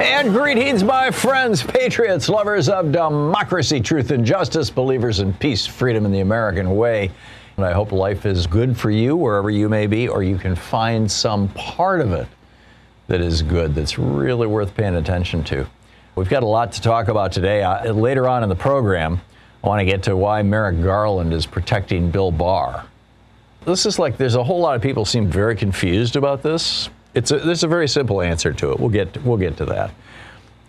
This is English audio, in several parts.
And greetings, my friends, patriots, lovers of democracy, truth, and justice, believers in peace, freedom, and the American way. And I hope life is good for you wherever you may be, or you can find some part of it that is good, that's really worth paying attention to. We've got a lot to talk about today. Uh, later on in the program, I want to get to why Merrick Garland is protecting Bill Barr. This is like there's a whole lot of people seem very confused about this. It's a, there's a very simple answer to it. We'll get we'll get to that.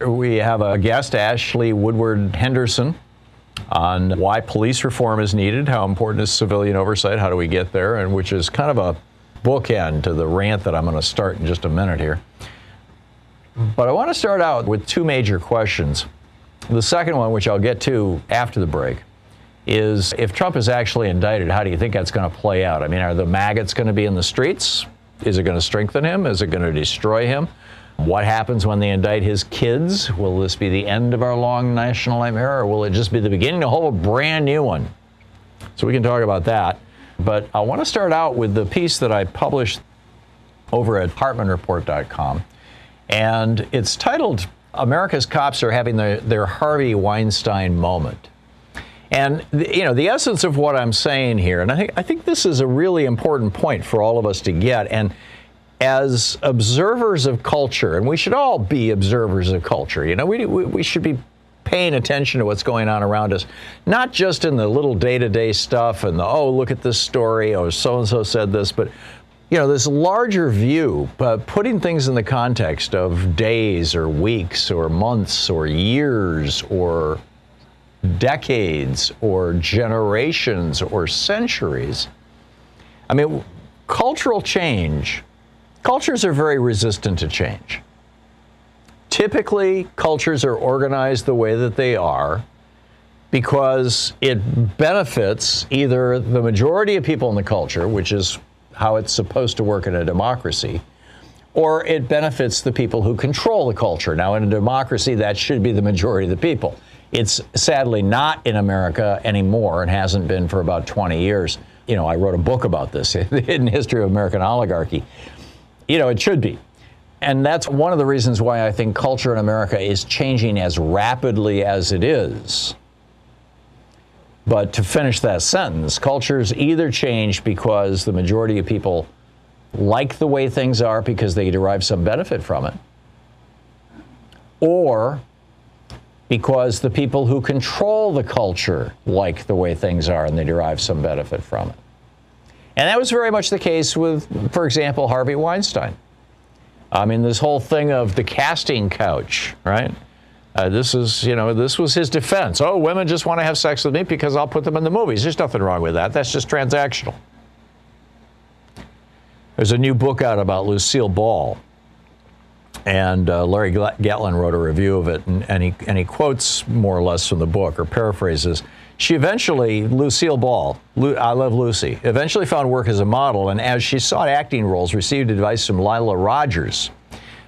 We have a guest, Ashley Woodward Henderson, on why police reform is needed, how important is civilian oversight, how do we get there, and which is kind of a bookend to the rant that I'm going to start in just a minute here. But I want to start out with two major questions. The second one, which I'll get to after the break, is if Trump is actually indicted, how do you think that's going to play out? I mean, are the maggots going to be in the streets? Is it going to strengthen him? Is it going to destroy him? What happens when they indict his kids? Will this be the end of our long national nightmare, or will it just be the beginning of a whole brand new one? So we can talk about that. But I want to start out with the piece that I published over at HartmannReport.com. And it's titled America's Cops Are Having their, their Harvey Weinstein Moment. And the, you know the essence of what I'm saying here, and I think I think this is a really important point for all of us to get. And as observers of culture, and we should all be observers of culture. You know, we we, we should be paying attention to what's going on around us, not just in the little day-to-day stuff and the oh look at this story, oh so and so said this, but you know this larger view, but putting things in the context of days or weeks or months or years or decades or generations or centuries. I mean, cultural change, cultures are very resistant to change. Typically, cultures are organized the way that they are because it benefits either the majority of people in the culture, which is how it's supposed to work in a democracy, or it benefits the people who control the culture. Now, in a democracy, that should be the majority of the people. It's sadly not in America anymore and hasn't been for about 20 years. You know, I wrote a book about this, The Hidden History of American Oligarchy. You know, it should be. And that's one of the reasons why I think culture in America is changing as rapidly as it is. But to finish that sentence, cultures either change because the majority of people like the way things are because they derive some benefit from it, or because the people who control the culture like the way things are and they derive some benefit from it. And that was very much the case with, for example, Harvey Weinstein. I mean, this whole thing of the casting couch, right? Uh, this is, you know, this was his defense. Oh, women just want to have sex with me because I'll put them in the movies. There's nothing wrong with that. That's just transactional. There's a new book out about Lucille Ball and uh, Larry Gatlin wrote a review of it, and, and, he, and he quotes more or less from the book, or paraphrases. She eventually, Lucille Ball, Lu, I Love Lucy, eventually found work as a model, and as she sought acting roles, received advice from Lila Rogers,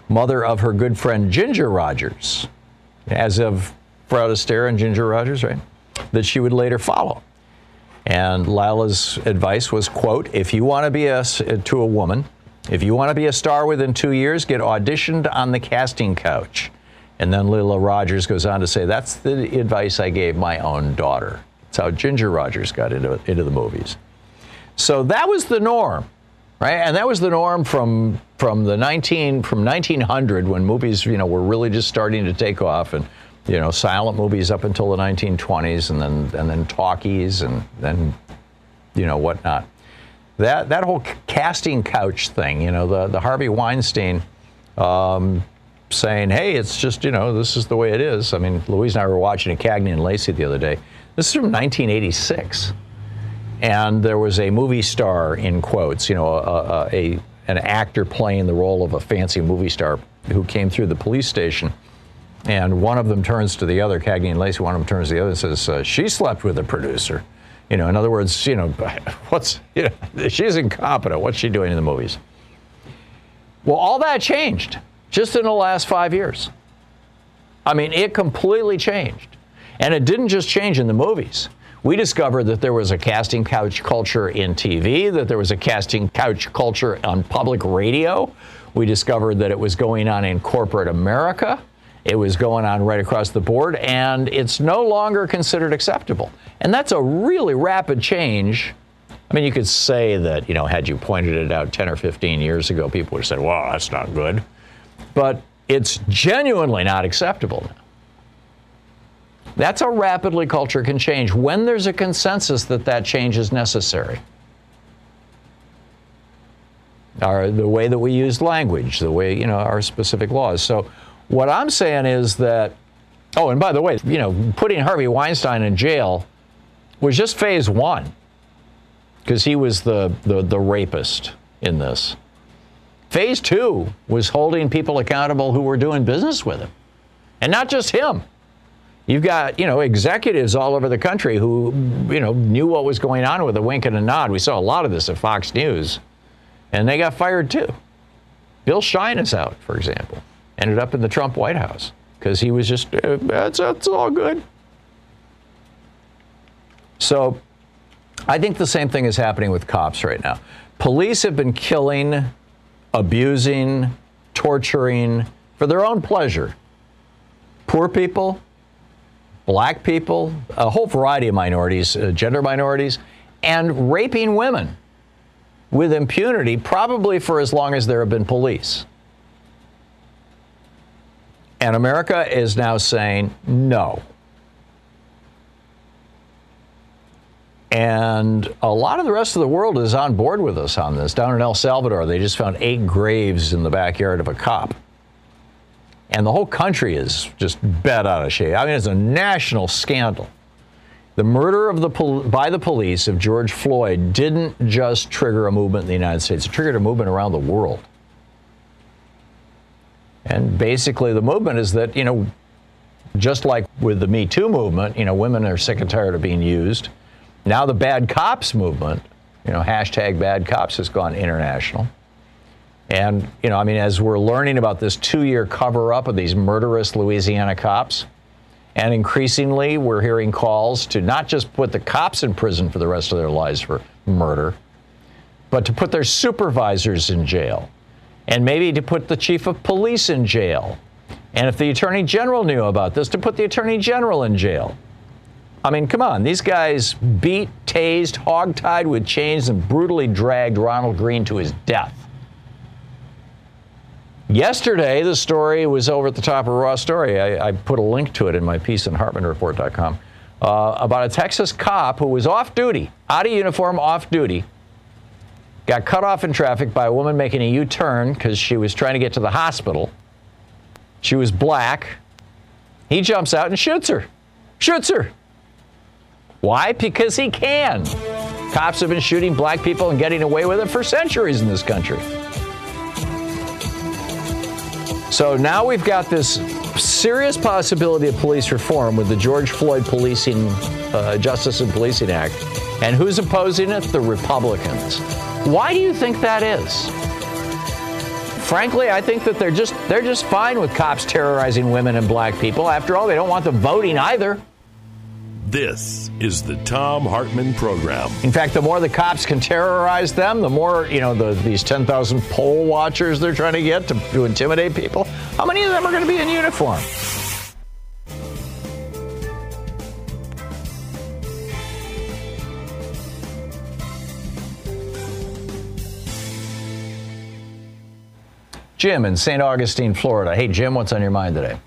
mother of her good friend Ginger Rogers. As of Fred Astaire and Ginger Rogers, right? That she would later follow. And Lila's advice was, quote, if you want to be a, to a woman, if you want to be a star within two years, get auditioned on the casting couch. And then Lila Rogers goes on to say, that's the advice I gave my own daughter. That's how Ginger Rogers got into, into the movies. So that was the norm, right? And that was the norm from from the 19 from 1900 when movies, you know, were really just starting to take off and you know, silent movies up until the 1920s and then and then talkies and then you know whatnot. That that whole casting couch thing, you know, the the Harvey Weinstein um, saying, "Hey, it's just you know this is the way it is." I mean, Louise and I were watching a Cagney and Lacey the other day. This is from 1986 and there was a movie star in quotes, you know, a, a, an actor playing the role of a fancy movie star who came through the police station. And one of them turns to the other, Cagney and Lacey, one of them turns to the other and says, uh, She slept with the producer. You know, in other words, you know, what's, you know, she's incompetent. What's she doing in the movies? Well, all that changed just in the last five years. I mean, it completely changed. And it didn't just change in the movies we discovered that there was a casting couch culture in TV, that there was a casting couch culture on public radio. We discovered that it was going on in corporate America. It was going on right across the board, and it's no longer considered acceptable. And that's a really rapid change. I mean, you could say that, you know, had you pointed it out 10 or 15 years ago, people would have said, well, that's not good. But it's genuinely not acceptable now. That's how rapidly culture can change when there's a consensus that that change is necessary. Our, the way that we use language, the way, you know, our specific laws. So what I'm saying is that, oh, and by the way, you know, putting Harvey Weinstein in jail was just phase one because he was the, the, the rapist in this. Phase two was holding people accountable who were doing business with him. And not just him. You've got, you know, executives all over the country who, you know, knew what was going on with a wink and a nod. We saw a lot of this at Fox News, and they got fired too. Bill Shine is out, for example, ended up in the Trump White House because he was just, that's, it's, it's all good. So I think the same thing is happening with cops right now. Police have been killing, abusing, torturing for their own pleasure. Poor people, black people, a whole variety of minorities, uh, gender minorities, and raping women with impunity, probably for as long as there have been police. And America is now saying no. And a lot of the rest of the world is on board with us on this. Down in El Salvador, they just found eight graves in the backyard of a cop and the whole country is just bent out of shape. I mean, it's a national scandal. The murder of the pol- by the police of George Floyd didn't just trigger a movement in the United States; it triggered a movement around the world. And basically, the movement is that you know, just like with the Me Too movement, you know, women are sick and tired of being used. Now, the Bad Cops movement, you know, hashtag Bad Cops has gone international. And, you know, I mean, as we're learning about this two year cover up of these murderous Louisiana cops, and increasingly we're hearing calls to not just put the cops in prison for the rest of their lives for murder, but to put their supervisors in jail, and maybe to put the chief of police in jail. And if the attorney general knew about this, to put the attorney general in jail. I mean, come on, these guys beat, tased, hogtied with chains, and brutally dragged Ronald Greene to his death. Yesterday, the story was over at the top of Raw Story. I, I put a link to it in my piece on HartmannReport.com uh, about a Texas cop who was off duty, out of uniform, off duty, got cut off in traffic by a woman making a U turn because she was trying to get to the hospital. She was black. He jumps out and shoots her. Shoots her. Why? Because he can. Cops have been shooting black people and getting away with it for centuries in this country. So now we've got this serious possibility of police reform with the George Floyd Policing uh, Justice and Policing Act. And who's opposing it? The Republicans. Why do you think that is? frankly, I think that they're just they're just fine with cops terrorizing women and black people. After all, they don't want them voting either. This is the Thom Hartmann Program. In fact, the more the cops can terrorize them, the more, you know, the, these 10,000 poll watchers they're trying to get to, to intimidate people. How many of them are going to be in uniform? Jim in St. Augustine, Florida. Hey, Jim, what's on your mind today?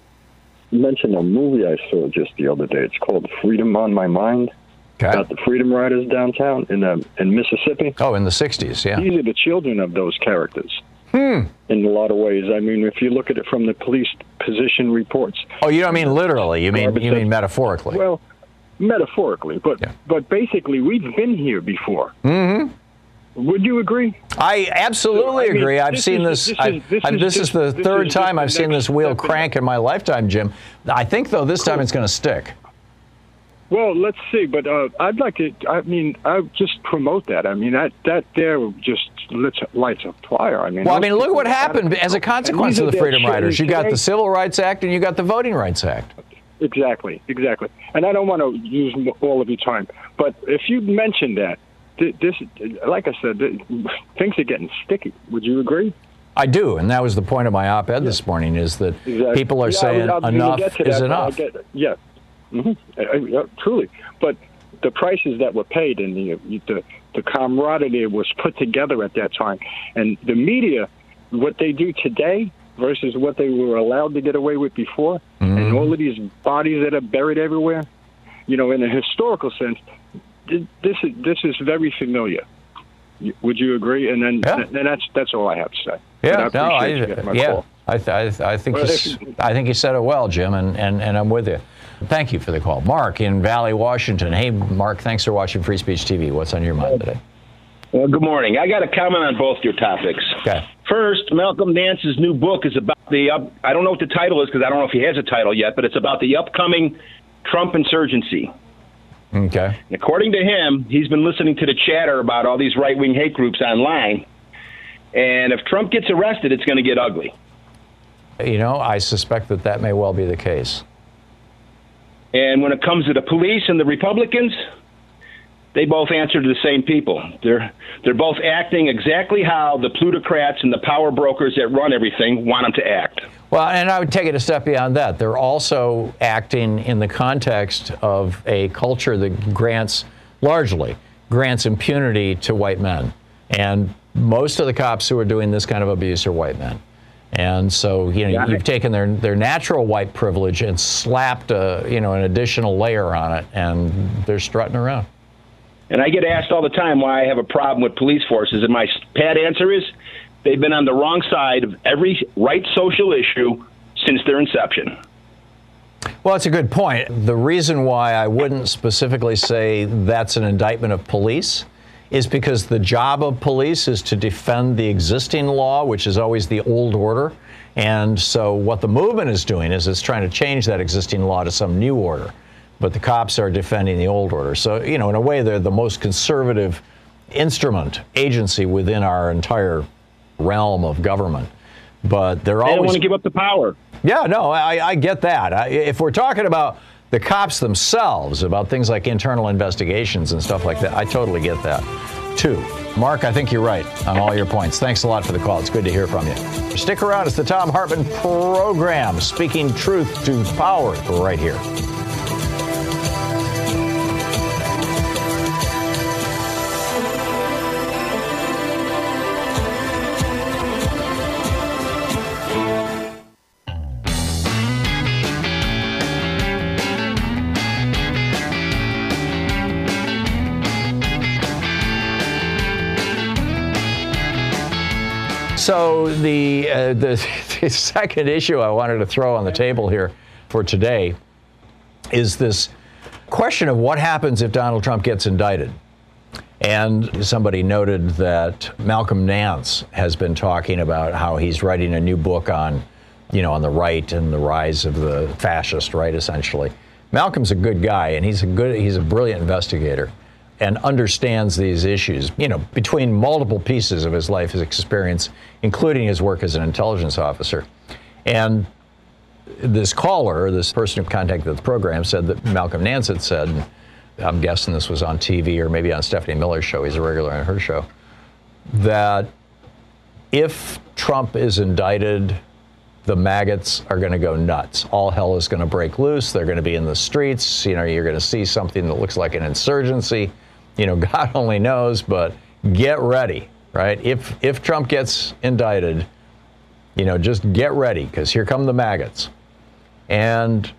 You mentioned a movie I saw just the other day. It's called Freedom on My Mind. Okay. About the Freedom Riders downtown in uh, in Mississippi. Oh, in the 60s, yeah. These are the children of those characters. Hmm. In a lot of ways. I mean, if you look at it from the police position reports. Oh, you don't mean literally. You mean you mean metaphorically. Well, metaphorically, but Yeah. but basically, we've been here before. Mm-hmm. Would you agree? I absolutely I mean, agree. I've this seen is- this. this I- is- this I- is this is the this third is time I've seen this wheel crank in my lifetime, Jim. I think though this time it's going to stick. Well, let's see. But uh, I'd like to. I mean, I just promote that. I mean, that that there just lights lights a fire. I mean. Well, I mean, look what are out of happened as a consequence of the Freedom Riders. You got the. Civil Rights Act and you got the Voting Rights Act. Exactly, exactly. And I don't want to use all of your time, but if you mention that, th- this, like I said, things are getting sticky. Would you agree? I do, and that was the point of my op-ed this morning. Is that Exactly. people are Yeah, saying I was gonna enough is that, I enough. get yeah, hmm yeah, truly. But the prices that were paid and the, the the camaraderie was put together at that time, and the media, what they do today versus what they were allowed to get away with before, Mm-hmm. and all of these bodies that are buried everywhere, you know, in a historical sense, this is this is very familiar. Would you agree? And then, Yeah. then that's that's all I have to say. Yeah, And no, I, appreciate you my yeah, call. I, th- I, th- I think Well, you, I think you said it well, Jim, and, and, and I'm with you. Thank you for the call, Mark in Valley, Washington. Hey, Mark, thanks for watching Free Speech TV. What's on your mind today? Well, good morning. I got a comment on both your topics. Okay. First, Malcolm Nance's new book is about the up. I don't know what the title is because I don't know if he has a title yet, but it's about the upcoming Trump insurgency. Okay. And according to him, he's been listening to the chatter about all these right wing hate groups online. And if Trump gets arrested, it's going to get ugly. You know, I suspect that that may well be the case. And when it comes to the police and the Republicans, they both answer to the same people. They're they're both acting exactly how the plutocrats and the power brokers that run everything want them to act. Well, and I would take it a step beyond that. They're also acting in the context of a culture that grants, largely, grants impunity to white men. And most of the cops who are doing this kind of abuse are white men. And so, you know, Yeah. you've taken their, their natural white privilege and slapped a, you know, an additional layer on it, and they're strutting around. And I get asked all the time why I have a problem with police forces, and my pat answer is they've been on the wrong side of every right social issue since their inception. Well, it's a good point. The reason why I wouldn't specifically say that's an indictment of police is because the job of police is to defend the existing law, which is always the old order. And so what the movement is doing is it's trying to change that existing law to some new order. But the cops are defending the old order. So, you know, in a way, they're the most conservative instrument, agency within our entire realm of government. But they're They always don't want to give up the power. yeah, no, I, I get that. I, if we're talking about the cops themselves, about things like internal investigations and stuff like that, I totally get that. Two, Mark, I think you're right on all your points. Thanks a lot for the call. It's good to hear from you. Stick around. It's the Thom Hartmann program, speaking truth to power right here. So the, uh, the the second issue I wanted to throw on the table here for today is this question of what happens if Donald Trump gets indicted. And somebody noted that Malcolm Nance has been talking about how he's writing a new book on, you know, on the right and the rise of the fascist right, essentially. Malcolm's a good guy, and he's a good, he's a brilliant investigator. And understands these issues, you know, between multiple pieces of his life, his experience, including his work as an intelligence officer. And this caller, this person who contacted the program, said that Malcolm Nance had said, I'm guessing this was on TV or maybe on Stephanie Miller's show, he's a regular on her show, that if Trump is indicted, the maggots are going to go nuts. All hell is going to break loose. They're going to be in the streets. You know, you're going to see something that looks like an insurgency. You know, God only knows, but get ready, right? If if Trump gets indicted, you know, just get ready because here come the maggots. And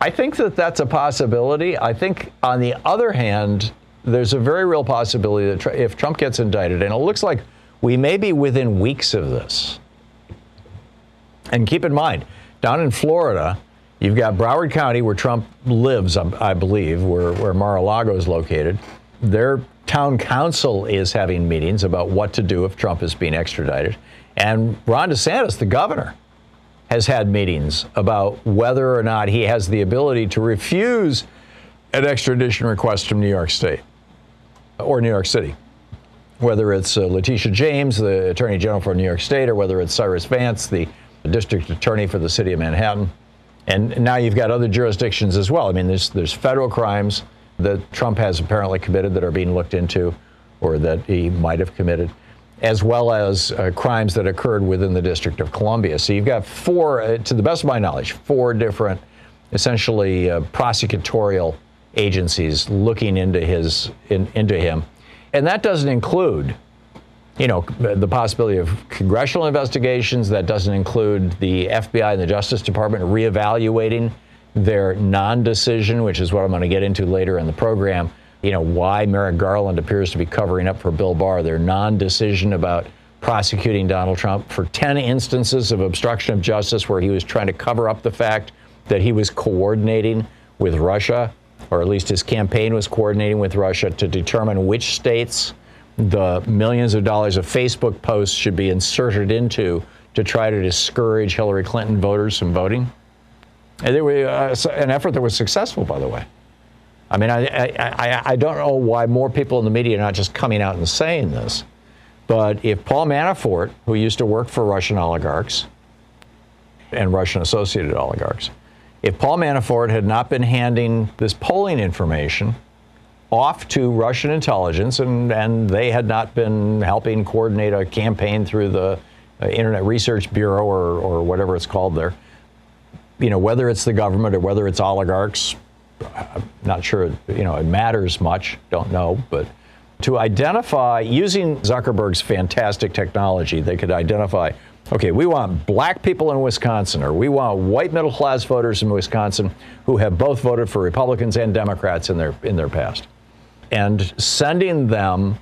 I think that that's a possibility. I think, on the other hand, there's a very real possibility that if Trump gets indicted, and it looks like we may be within weeks of this. And keep in mind, down in Florida, you've got Broward County, where Trump lives, I believe, where, where Mar a Lago is located. Their town council is having meetings about what to do if Trump is being extradited. And Ron DeSantis, the governor, has had meetings about whether or not he has the ability to refuse an extradition request from New York State or New York City. Whether it's uh, Letitia James, the Attorney General for New York State, or whether it's Cyrus Vance, the District Attorney for the City of Manhattan. And now you've got other jurisdictions as well. I mean, there's, there's federal crimes that Trump has apparently committed that are being looked into or that he might have committed as well as uh, crimes that occurred within the District of Columbia. So you've got four, uh, to the best of my knowledge, four different, essentially uh, prosecutorial agencies looking into his in, into him, and that doesn't include, you know, the possibility of congressional investigations. That doesn't include the FBI and the Justice Department reevaluating their non-decision, which is what I'm going to get into later in the program you know, why Merrick Garland appears to be covering up for Bill Barr, their non decision about prosecuting Donald Trump for 10 instances of obstruction of justice where he was trying to cover up the fact that he was coordinating with Russia, or at least his campaign was coordinating with Russia to determine which states the millions of dollars of Facebook posts should be inserted into to try to discourage Hillary Clinton voters from voting. And there was uh, an effort that was successful, by the way. I mean, I, I, I, don't know why more people in the media are not just coming out and saying this. But if Paul Manafort, who used to work for Russian oligarchs and Russian associated oligarchs, if Paul Manafort had not been handing this polling information off to Russian intelligence and, and they had not been helping coordinate a campaign through the uh, Internet Research Bureau or, or whatever it's called there, you know, whether it's the government or whether it's oligarchs, I'm not sure you know it matters much. Don't know, but to identify using Zuckerberg's fantastic technology, they could identify. Okay, we want black people in Wisconsin, or we want white middle class voters in Wisconsin who have both voted for Republicans and Democrats in their in their past, and sending them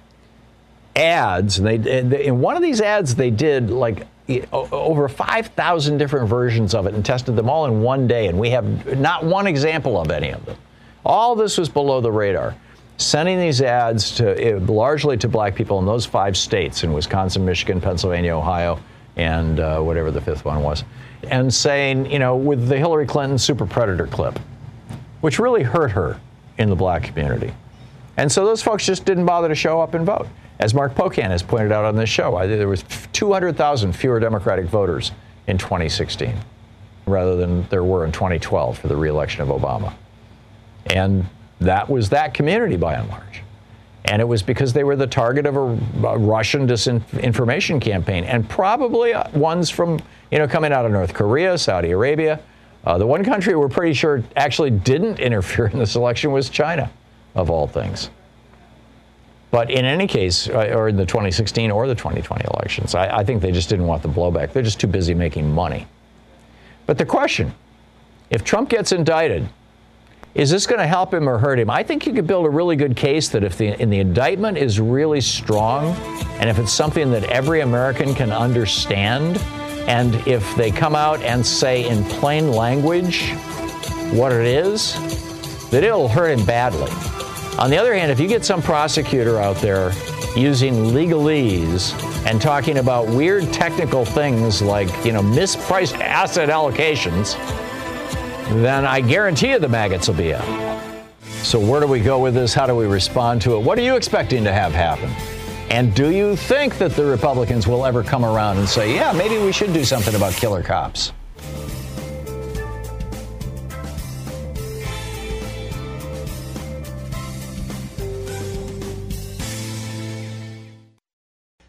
ads. And they in one of these ads they did like over 5,000 different versions of it and tested them all in one day, and we have not one example of any of them. All this was below the radar. Sending these ads to eh, largely to black people in those five states in Wisconsin, Michigan, Pennsylvania, Ohio, and uh, whatever the fifth one was, and saying, you know, with the Hillary Clinton super predator clip, which really hurt her in the black community. And so those folks just didn't bother to show up and vote. As Mark Pocan has pointed out on this show, there was 200,000 fewer Democratic voters in 2016 rather than there were in 2012 for the reelection of Obama. And that was that community by and large. And it was because they were the target of a, a Russian disinformation campaign, and probably uh, ones from, you know, coming out of North Korea, Saudi Arabia. Uh, the one country we're pretty sure actually didn't interfere in this election was China, of all things. But in any case, or in the 2016 or the 2020 elections, I, I think they just didn't want the blowback. They're just too busy making money. But the question if Trump gets indicted, is this going to help him or hurt him? I think you could build a really good case that if the, in the indictment is really strong, and if it's something that every American can understand, and if they come out and say in plain language what it is, that it'll hurt him badly. On the other hand, if you get some prosecutor out there using legalese and talking about weird technical things like, you know, mispriced asset allocations, then I guarantee you the maggots will be out. So, where do we go with this? How do we respond to it? What are you expecting to have happen? And do you think that the Republicans will ever come around and say, yeah, maybe we should do something about killer cops?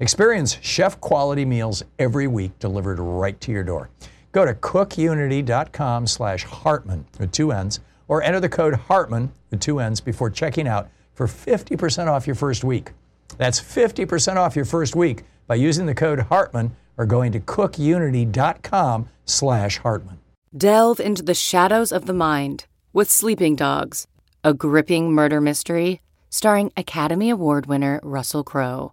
Experience chef quality meals every week delivered right to your door. Go to cookunity.com slash Hartmann with two N's or enter the code Hartmann with two N's before checking out for 50% off your first week. That's 50% off your first week by using the code Hartmann or going to cookunity.com slash Hartmann. Delve into the shadows of the mind with Sleeping Dogs, a gripping murder mystery starring Academy Award winner Russell Crowe.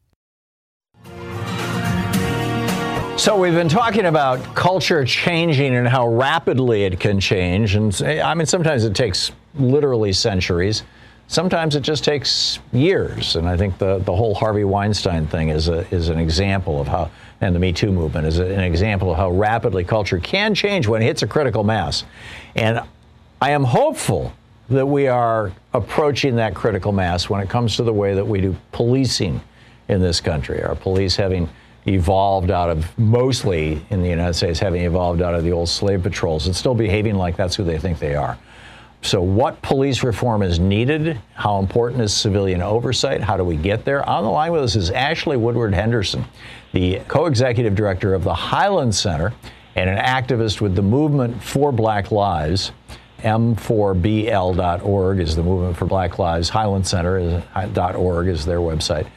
So we've been talking about culture changing and how rapidly it can change. And I mean, sometimes it takes literally centuries. Sometimes it just takes years. And I think the, the whole Harvey Weinstein thing is, a, is an example of how, and the Me Too movement is an example of how rapidly culture can change when it hits a critical mass. And I am hopeful that we are approaching that critical mass when it comes to the way that we do policing in this country. Our police having evolved out of mostly in the United States having evolved out of the old slave patrols and still behaving like that's who they think they are. So, what police reform is needed? How important is civilian oversight? How do we get there? On the line with us is Ashley Woodward Henderson, the co executive director of the Highlander Center and an activist with the Movement for Black Lives. M4BL.org is the Movement for Black Lives. Highlander Center is, .org is their website.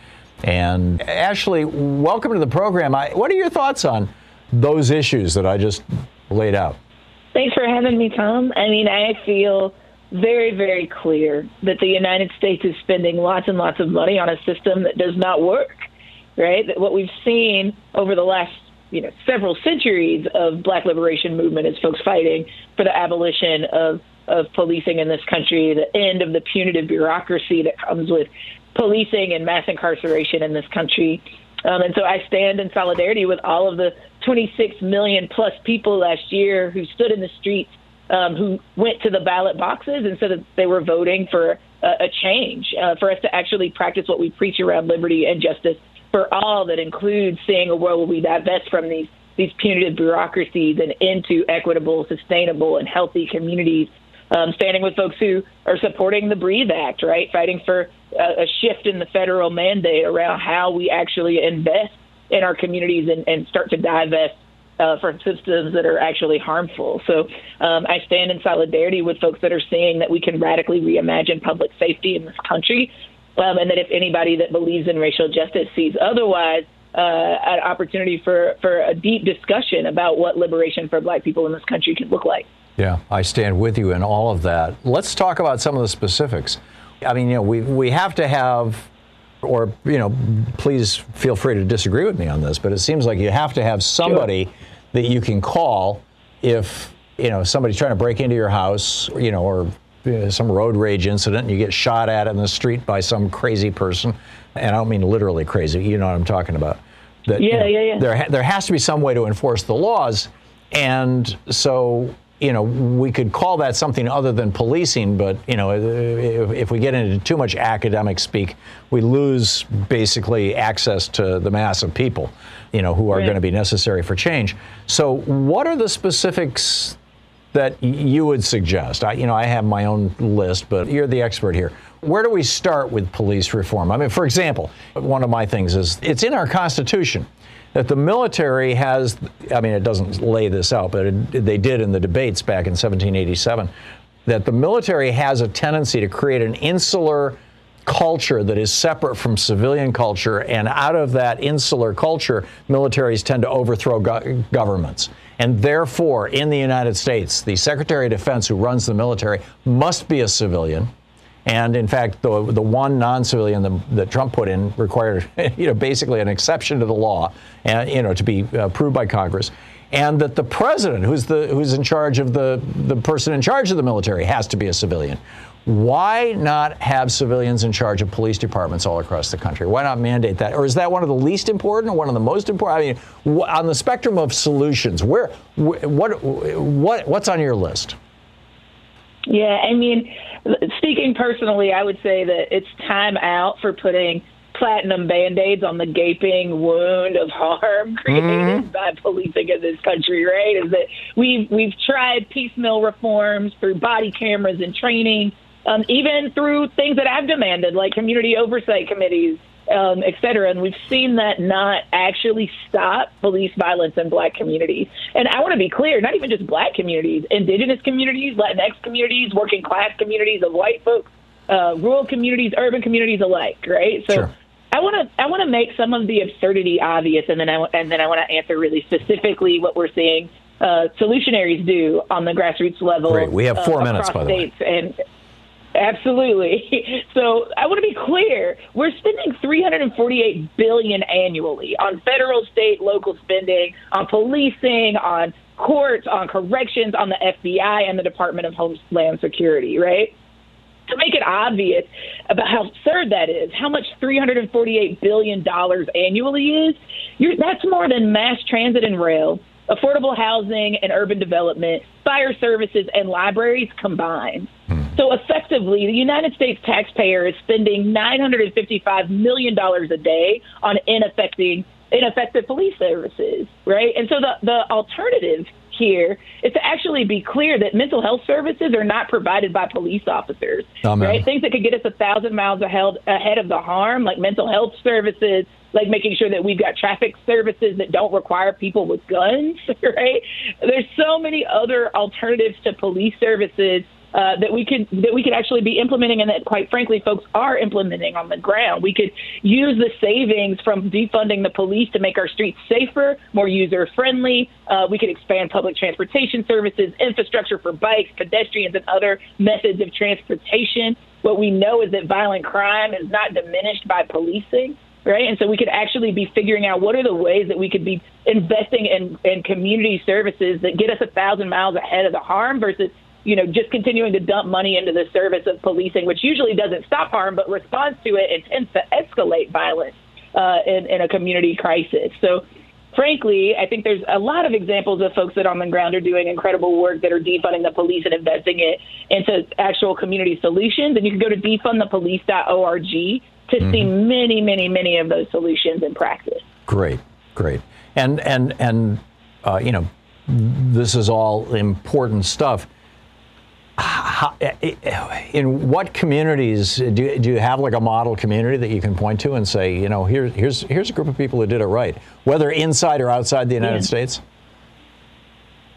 And Ashley, welcome to the program. I, what are your thoughts on those issues that I just laid out? Thanks for having me, Tom. I mean, I feel very, very clear that the United States is spending lots and lots of money on a system that does not work, right? That what we've seen over the last you know several centuries of black liberation movement is folks fighting for the abolition of of policing in this country, the end of the punitive bureaucracy that comes with policing and mass incarceration in this country. Um, and so I stand in solidarity with all of the 26 million plus people last year who stood in the streets, um, who went to the ballot boxes and said that they were voting for a, a change, uh, for us to actually practice what we preach around liberty and justice for all, that includes seeing a world where we divest from these these punitive bureaucracies and into equitable, sustainable, and healthy communities um, standing with folks who are supporting the Breathe Act, right? Fighting for a, a shift in the federal mandate around how we actually invest in our communities and, and start to divest uh, from systems that are actually harmful. So um, I stand in solidarity with folks that are saying that we can radically reimagine public safety in this country, um, and that if anybody that believes in racial justice sees otherwise, uh, an opportunity for, for a deep discussion about what liberation for black people in this country can look like. Yeah, I stand with you in all of that. Let's talk about some of the specifics. I mean, you know, we, we have to have, or, you know, please feel free to disagree with me on this, but it seems like you have to have somebody sure. that you can call if, you know, somebody's trying to break into your house, you know, or uh, some road rage incident and you get shot at in the street by some crazy person, and I don't mean literally crazy, you know what I'm talking about. That, yeah, you know, yeah, yeah. There, ha- there has to be some way to enforce the laws, and so you know, we could call that something other than policing, but, you know, if, if, we get into too much academic speak, we lose basically access to the mass of people, you know, who are right. going to be necessary for change. So, what are the specifics that you would suggest? I, you know, I have my own list, but you're the expert here. Where do we start with police reform? I mean, for example, one of my things is it's in our Constitution that the military has, I mean, it doesn't lay this out, but it, they did in the debates back in 1787, that the military has a tendency to create an insular culture that is separate from civilian culture, and out of that insular culture, militaries tend to overthrow go- governments. And therefore, in the United States, the Secretary of Defense who runs the military must be a civilian and in fact, the, the one non-civilian that, that Trump put in required, you know, basically an exception to the law, and you know, to be uh, approved by Congress, and that the president, who's the who's in charge of the the person in charge of the military, has to be a civilian. Why not have civilians in charge of police departments all across the country? Why not mandate that? Or is that one of the least important or one of the most important? I mean, on the spectrum of solutions, where what what what's on your list? Yeah, I mean, speaking personally, I would say that it's time out for putting platinum band-aids on the gaping wound of harm created mm-hmm. by policing in this country, right? Is that we've we've tried piecemeal reforms through body cameras and training, um, even through things that I've demanded, like community oversight committees um, et cetera. And we've seen that not actually stop police violence in black communities. And I want to be clear, not even just black communities, indigenous communities, Latinx communities, working class communities of white folks, uh, rural communities, urban communities alike, right? So sure. I want to I want to make some of the absurdity obvious, and then I and then I want to answer really specifically what we're seeing uh, solutionaries do on the grassroots level. Great. We have four uh, minutes, by the way. And Absolutely. So I want to be clear. We're spending 348 billion annually on federal, state, local spending, on policing, on courts, on corrections, on the FBI and the Department of Homeland Security, right? To make it obvious about how absurd that is, how much $348 billion annually is, that's more than mass transit and rail, affordable housing and urban development, fire services, and libraries combined. So effectively, the United States taxpayer is spending $955 million a day on ineffective, ineffective police services, right? And so the, the alternative here is to actually be clear that mental health services are not provided by police officers, oh, right? Things that could get us a thousand miles ahead, ahead of the harm, like mental health services, like making sure that we've got traffic services that don't require people with guns, right? There's so many other alternatives to police services uh, that we could that we could actually be implementing and that quite frankly folks are implementing on the ground. We could use the savings from defunding the police to make our streets safer, more user friendly. Uh, we could expand public transportation services, infrastructure for bikes, pedestrians, and other methods of transportation. What we know is that violent crime is not diminished by policing right? And so we could actually be figuring out what are the ways that we could be investing in, in community services that get us a thousand miles ahead of the harm versus you know, just continuing to dump money into the service of policing, which usually doesn't stop harm, but responds to it and tends to escalate violence uh, in, in a community crisis. So, frankly, I think there's a lot of examples of folks that on the ground are doing incredible work that are defunding the police and investing it into actual community solutions. And you can go to defundthepolice.org to mm-hmm. see many, many, many of those solutions in practice. Great, great, and and and uh, you know, this is all important stuff how, eh, eh, in what communities do you, do you have like a model community that you can point to and say, you know, here, here's here's a group of people who did it right, whether inside or outside the United yeah. States?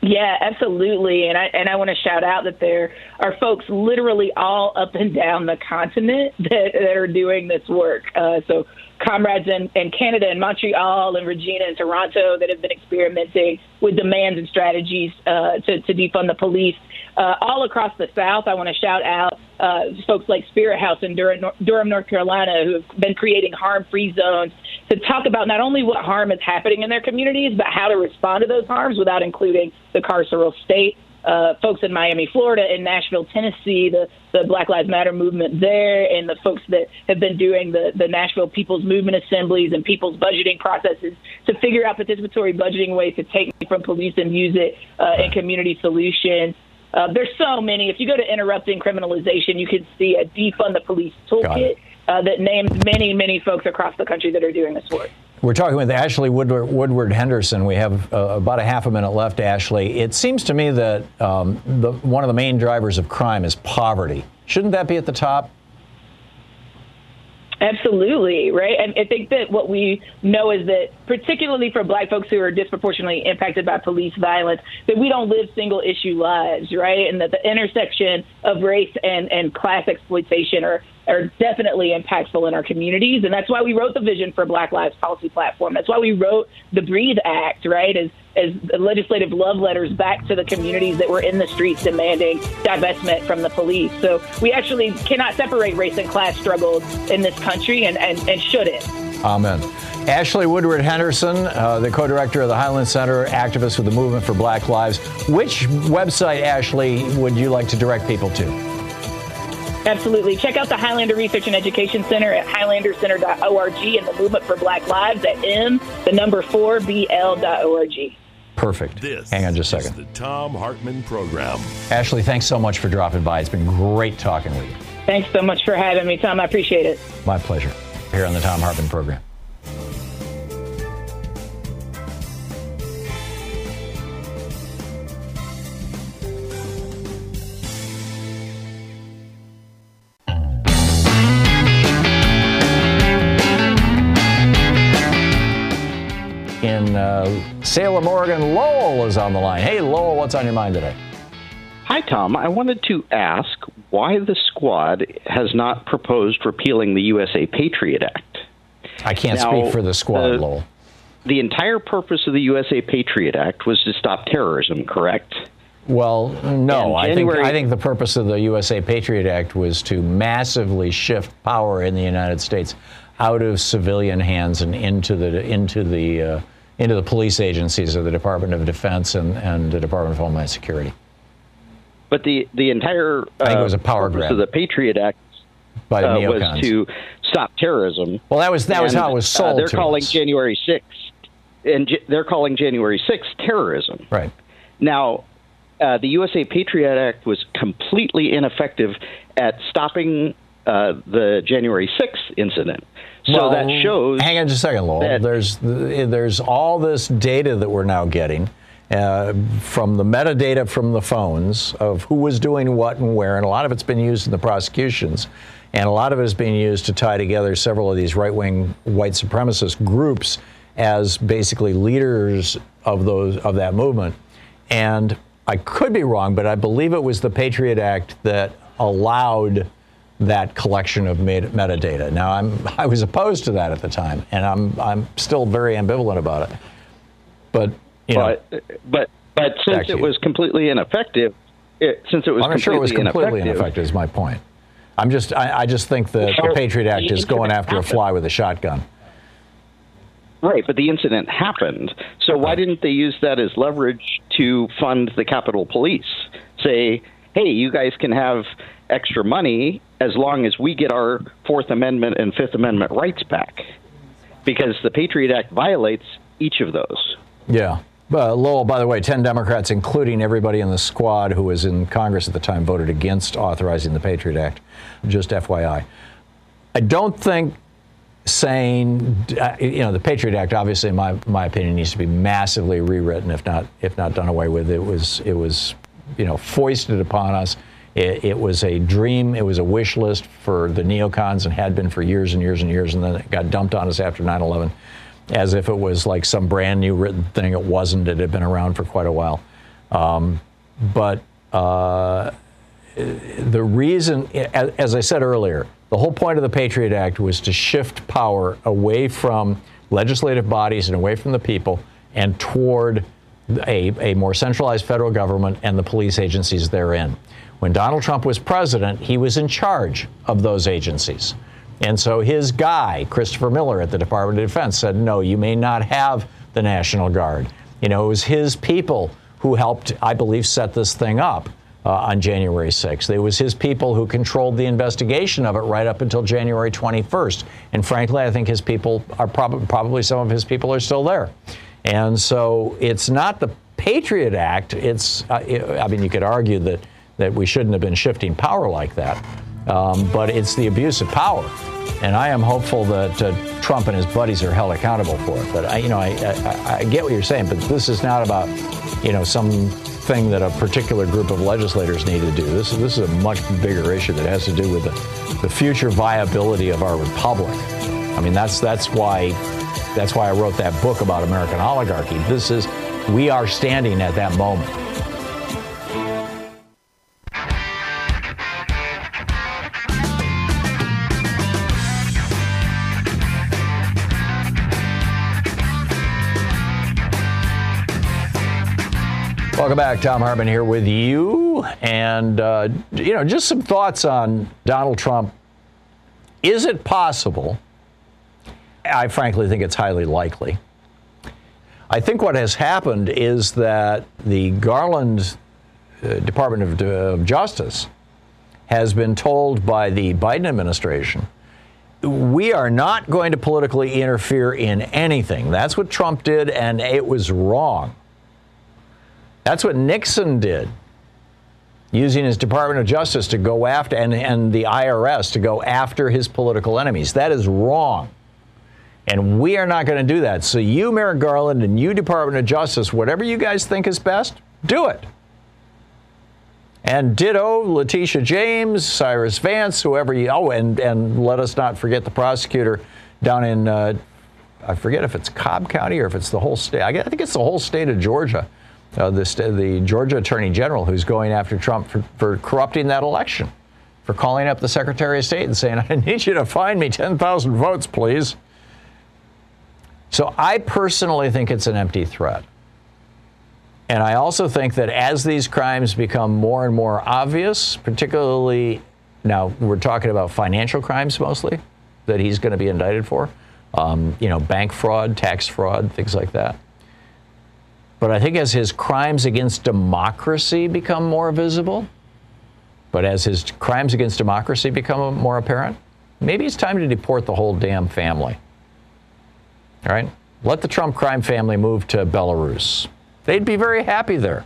Yeah, absolutely. And I and I want to shout out that there are folks literally all up and down the continent that, that are doing this work. Uh, so comrades in, in Canada and Montreal and Regina and Toronto that have been experimenting with demands and strategies uh, to, to defund the police uh, all across the South. I want to shout out uh, folks like Spirit House in Durham, Durham, North Carolina, who have been creating harm-free zones to talk about not only what harm is happening in their communities, but how to respond to those harms without including the carceral state. uh, folks in Miami, Florida, and Nashville, Tennessee, the, the Black Lives Matter movement there, and the folks that have been doing the, the Nashville People's Movement assemblies and people's budgeting processes to figure out participatory budgeting ways to take from police and use it uh, in community solutions. Uh, there's so many. If you go to interrupting criminalization, you can see a defund the police toolkit uh, that names many, many folks across the country that are doing this work. We're talking with Ashley Woodward, Woodward Henderson. We have uh, about a half a minute left, Ashley. It seems to me that um, the, one of the main drivers of crime is poverty. Shouldn't that be at the top? Absolutely, right? And I think that what we know is that, particularly for black folks who are disproportionately impacted by police violence, that we don't live single issue lives, right? And that the intersection of race and, and class exploitation are, are definitely impactful in our communities. And that's why we wrote the Vision for Black Lives policy platform. That's why we wrote the Breathe Act, right? As, as legislative love letters back to the communities that were in the streets demanding divestment from the police. So we actually cannot separate race and class struggles in this country and, and, and shouldn't. Amen. Ashley Woodard Henderson, uh, the co director of the Highlander Center, activist with the Movement for Black Lives. Which website, Ashley, would you like to direct people to? Absolutely. Check out the Highlander Research and Education Center at highlandercenter.org and the Movement for Black Lives at M, the number 4BL.org. Perfect. This Hang on just a is second. the Thom Hartmann Program. Ashley, thanks so much for dropping by. It's been great talking with you. Thanks so much for having me, Tom. I appreciate it. My pleasure. Here on the Thom Hartmann Program. Salem, Oregon, Lowell is on the line. Hey, Lowell, what's on your mind today? Hi, Tom. I wanted to ask why the squad has not proposed repealing the USA Patriot Act. I can't Now, speak for the squad, the- Lowell. The entire purpose of the USA Patriot Act was to stop terrorism, correct? Well, no. I think I think the purpose of the USA Patriot Act was to massively shift power in the United States out of civilian hands and into the into the uh, into the police agencies of the Department of Defense and, and the Department of Homeland Security. But the the entire I think it uh, was a power purpose grab. of the Patriot Act By the uh, neocons. was to stop terrorism. Well, that was that was how it was sold. uh, sold. they're to calling us. January 6th, and J- they're calling January 6th terrorism. Right. Now, uh, the USA Patriot Act was completely ineffective at stopping uh, the January 6th incident. So Well, that shows. Hang on just a second, Lowell. that- There's there's all this data that we're now getting uh, from the metadata from the phones of who was doing what and where, and a lot of it's been used in the prosecutions, and a lot of it is being used to tie together several of these right-wing white supremacist groups as basically leaders of those of that movement. And I could be wrong, but I believe it was the Patriot Act that allowed that collection of meta- metadata. Now, I'm I was opposed to that at the time, and I'm I'm still very ambivalent about it. But you know, but but but since it was completely ineffective, it, since it was I'm sure it was completely ineffective, ineffective. Is my point. I'm just I, I just think that the Patriot Act is going after a fly with a shotgun. Right, but the incident happened. So why didn't they use that as leverage to fund the Capitol Police? Say, hey, you guys can have extra money as long as we get our Fourth Amendment and Fifth Amendment rights back. Because the Patriot Act violates each of those. Yeah. Uh, Lowell, by the way, 10 Democrats, including everybody in the squad who was in Congress at the time, voted against authorizing the Patriot Act. Just FYI. I don't think saying, uh, you know, the Patriot Act, obviously, in my, my opinion, needs to be massively rewritten, if not, if not done away with. It was, it was, you know, foisted upon us. It, it was a dream. It was a wish list for the neocons and had been for years and years and years. And then it got dumped on us after 9 11 as if it was like some brand new written thing. It wasn't. It had been around for quite a while. Um, but uh, the reason, as, I said earlier, the whole point of the Patriot Act was to shift power away from legislative bodies and away from the people and toward a, a more centralized federal government and the police agencies therein. When Donald Trump was president, he was in charge of those agencies. And so his guy, Christopher Miller at the Department of Defense, said, no, you may not have the National Guard. You know, it was his people who helped, I believe, set this thing up. Uh, on January 6th. It was his people who controlled the investigation of it right up until January 21st. And frankly, I think his people are prob- probably some of his people are still there. And so it's not the Patriot Act. It's, uh, I mean, you could argue that, that we shouldn't have been shifting power like that, um, but it's the abuse of power. And I am hopeful that uh, Trump and his buddies are held accountable for it. But I, you know, I, I, I get what you're saying, but this is not about, you know, some thing that a particular group of legislators need to do. This is, this is a much bigger issue that has to do with the, the future viability of our republic. I mean, that's that's why that's why I wrote that book about American oligarchy. This is we are standing at that moment. Welcome back. Thom Hartmann here with you. And, uh, you know, just some thoughts on Donald Trump. Is it possible? I frankly think it's highly likely. I think what has happened is that the Garland uh, Department of, of Justice has been told by the Biden administration we are not going to politically interfere in anything. That's what Trump did, and it was wrong. That's what Nixon did, using his Department of Justice to go after, and, and the IRS to go after his political enemies. That is wrong. And we are not going to do that. So, you, Merrick Garland, and you, Department of Justice, whatever you guys think is best, do it. And ditto Letitia James, Cyrus Vance, whoever you, oh, and, and let us not forget the prosecutor down in, uh, I forget if it's Cobb County or if it's the whole state. I think it's the whole state of Georgia uh, the, the Georgia Attorney General who's going after Trump for, for corrupting that election, for calling up the Secretary of State and saying, I need you to find me 10,000 votes, please. So I personally think it's an empty threat. And I also think that as these crimes become more and more obvious, particularly now we're talking about financial crimes mostly that he's going to be indicted for, um, you know, bank fraud, tax fraud, things like that. But I think as his crimes against democracy become more visible, but as his crimes against democracy become more apparent, maybe it's time to deport the whole damn family. All right? Let the Trump crime family move to Belarus. They'd be very happy there.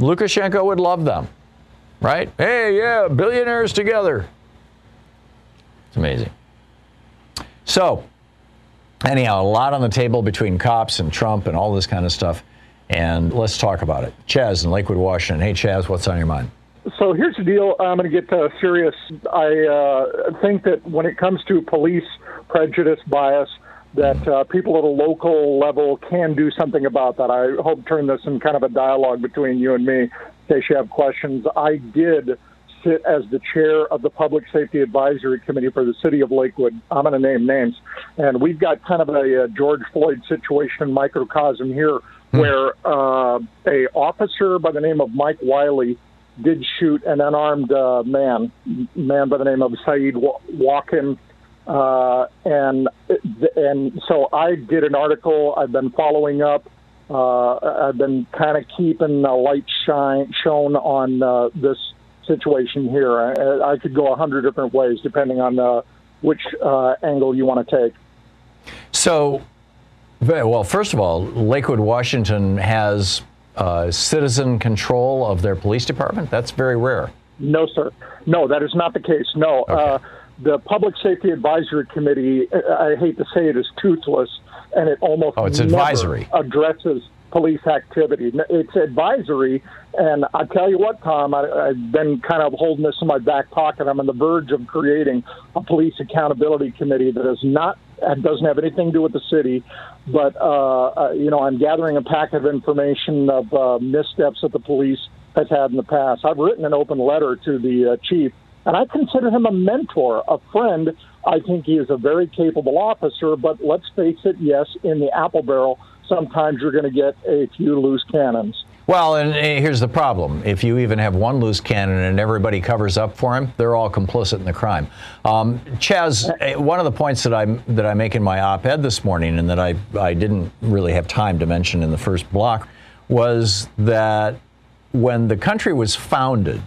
Lukashenko would love them. Right? Hey, yeah, billionaires together. It's amazing. So, anyhow, a lot on the table between cops and Trump and all this kind of stuff. And let's talk about it. Chaz in Lakewood, Washington. Hey, Chaz, what's on your mind? So here's the deal. I'm going to get uh, serious. I uh, think that when it comes to police prejudice, bias, that uh, people at a local level can do something about that. I hope turn this in kind of a dialogue between you and me in case you have questions. I did sit as the chair of the Public Safety Advisory Committee for the City of Lakewood. I'm going to name names. And we've got kind of a, a George Floyd situation microcosm here hmm. where uh, a officer by the name of Mike Wiley did shoot an unarmed uh, man, man by the name of Saeed Walken. Uh, and and so I did an article. I've been following up. Uh, I've been kind of keeping a light shine shown on uh, this situation here. I, I could go a hundred different ways depending on uh, which uh, angle you want to take. So, well, first of all, Lakewood, Washington has uh, citizen control of their police department. That's very rare. No, sir. No, that is not the case. No. Okay. Uh, the Public Safety Advisory Committee, I hate to say it, is toothless, and it almost oh, it's advisory. addresses police activity. It's advisory, and I tell you what, Tom, I, I've been kind of holding this in my back pocket. I'm on the verge of creating a police accountability committee that is not that doesn't have anything to do with the city, but uh, uh, you know, I'm gathering a packet of information of uh, missteps that the police has had in the past. I've written an open letter to the uh, chief, and I consider him a mentor, a friend. I think he is a very capable officer, but let's face it, yes, in the apple barrel sometimes you're going to get a few loose cannons. Well, and here's the problem. If you even have one loose cannon and everybody covers up for him, they're all complicit in the crime. Um, Chaz, eh, one of the points that I that I make in my op-ed this morning, and that I I didn't really have time to mention in the first block, was that when the country was founded,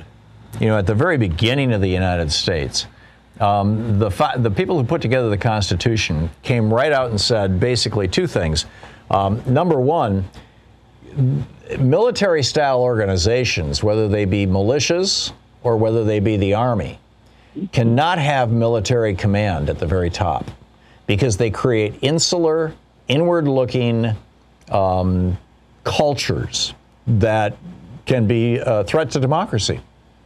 you know, at the very beginning of the United States, um, the, the people who put together the Constitution came right out and said basically two things. Um, number one, military style organizations, whether they be militias or whether they be the Army, cannot have military command at the very top because they create insular, inward looking um, cultures that can be a threat to democracy.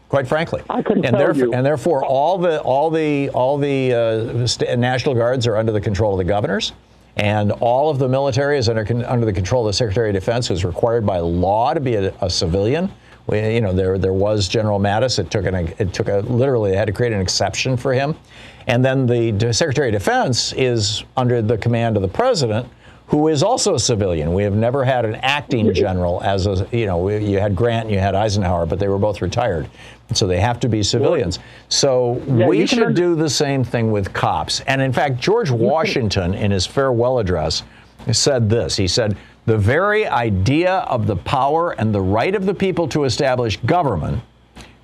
Quite frankly, I couldn't and, tell therefore, you. and therefore, all the all the all the uh, national guards are under the control of the governors, and all of the military is under under the control of the Secretary of Defense, who's required by law to be a, a civilian. We, you know, there there was General Mattis. It took an it took a literally they had to create an exception for him, and then the Secretary of Defense is under the command of the president, who is also a civilian. We have never had an acting general as a you know you had Grant and you had Eisenhower, but they were both retired, so they have to be civilians. So Yeah, we can should do the same thing with cops. And in fact, George Washington, in his farewell address, said this. He said, "The very idea of the power and the right of the people to establish government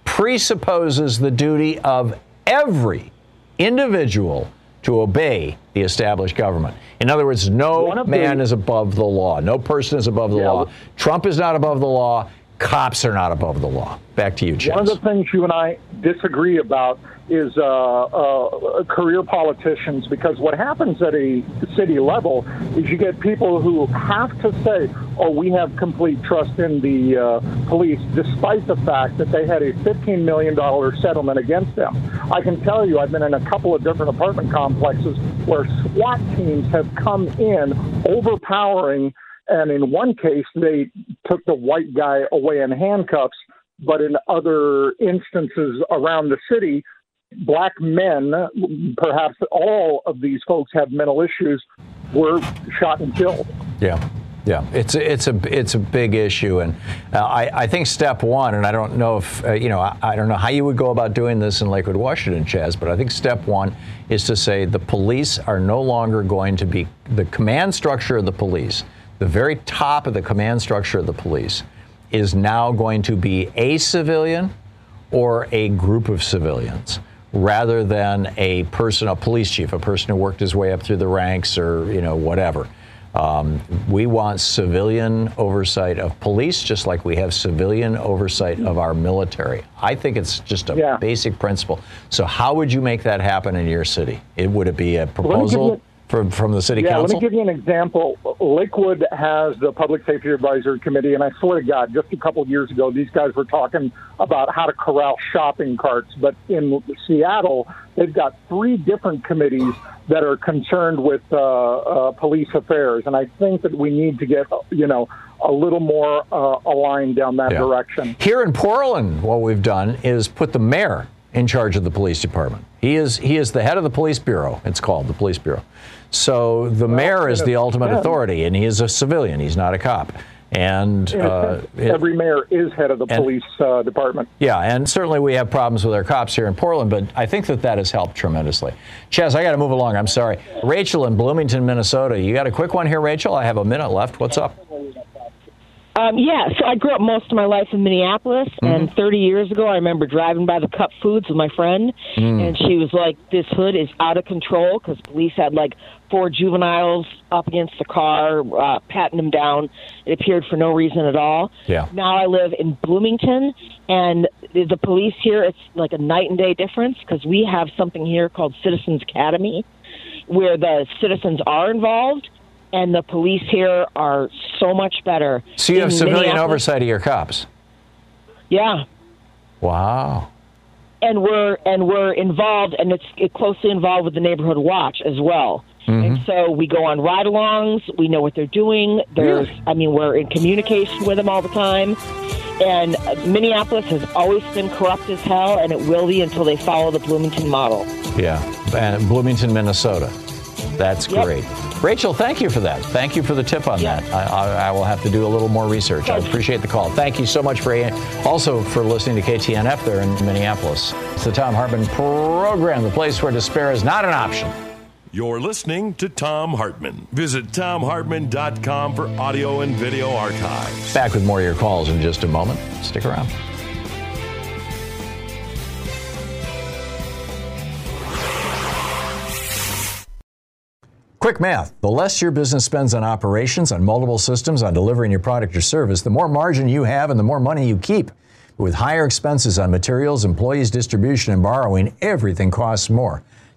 presupposes the duty of every individual to obey the established government. In other words, no of the- man is above the law. No person is above the Yeah, law. Trump is not above the law. Cops are not above the law. Back to you, Chaz. One of the things you and I disagree about is uh, uh, career politicians because what happens at a city level is you get people who have to say, oh, we have complete trust in the uh, police, despite the fact that they had a $15 million settlement against them. I can tell you, I've been in a couple of different apartment complexes where SWAT teams have come in overpowering and in one case, they took the white guy away in handcuffs. But in other instances around the city, black men, perhaps all of these folks have mental issues, were shot and killed. Yeah. Yeah, it's it's a it's a big issue, and uh, I, I think step one, and I don't know if uh, you know I, I don't know how you would go about doing this in Lakewood, Washington, Chaz, but I think step one is to say the police are no longer going to be the command structure of the police, the very top of the command structure of the police, is now going to be a civilian or a group of civilians rather than a person, a police chief, a person who worked his way up through the ranks or you know whatever. Um, we want civilian oversight of police, just like we have civilian oversight of our military. I think it's just a Yeah. basic principle. So, how would you make that happen in your city? It would it be a proposal from from the city yeah, council? let me give you an example. Lakewood has the Public Safety Advisory Committee, and I swear to God, just a couple of years ago, these guys were talking about how to corral shopping carts. But in Seattle, they've got three different committees that are concerned with uh, uh, police affairs, and I think that we need to get, you know, a little more uh, aligned down that Yeah. direction. Here in Portland, what we've done is put the mayor in charge of the police department. He is he is the head of the police bureau. It's called the police bureau. So the mayor is the ultimate yeah. authority, and he is a civilian. He's not a cop. And uh, it- Every mayor is head of the and- police uh, department. yeah, and certainly we have problems with our cops here in Portland, but I think that that has helped tremendously. Chaz, I got to move along. I'm sorry. Rachel in Bloomington, Minnesota. You got a quick one here, Rachel? I have a minute left. What's up? Um, yeah, so I grew up most of my life in Minneapolis, and 30 years ago, I remember driving by the Cup Foods with my friend, and she was like, "This hood is out of control" because police had like four juveniles up against the car, uh, patting them down. It appeared for no reason at all. Yeah. Now I live in Bloomington, and the the police here, it's like a night and day difference because we have something here called Citizens Academy, where the citizens are involved. And the police here are so much better. So you have civilian oversight of your cops. Yeah, Wow. and we're and we're involved, and it's closely involved with the neighborhood watch as well. Mm-hmm. And so we go on ride-alongs. We know what they're doing. There's, I mean, we're in communication with them all the time. And Minneapolis has always been corrupt as hell, and it will be until they follow the Bloomington model. Yeah, and Bloomington, Minnesota. That's Yep. great. Rachel, thank you for that. Thank you for the tip on Yeah. that. I, I, I will have to do a little more research. I appreciate the call. Thank you so much for also for listening to KTNF there in Minneapolis. It's the Thom Hartmann program, the place where despair is not an option. You're listening to Thom Hartmann. Visit thomhartmann.com for audio and video archives. Back with more of your calls in just a moment. Stick around. Quick math. The less your business spends on operations, on multiple systems, on delivering your product or service, the more margin you have and the more money you keep. But with higher expenses on materials, employees, distribution, and borrowing, everything costs more.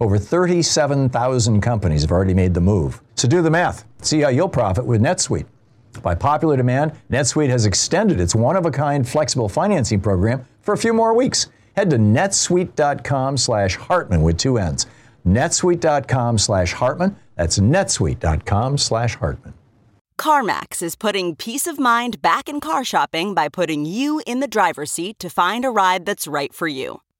Over 37,000 companies have already made the move. So do the math. See how you'll profit with NetSuite. By popular demand, NetSuite has extended its one-of-a-kind flexible financing program for a few more weeks. Head to netsuite.com slash Hartmann with two N's. netsuite.com slash Hartmann. That's netsuite.com slash Hartmann. CarMax is putting peace of mind back in car shopping by putting you in the driver's seat to find a ride that's right for you.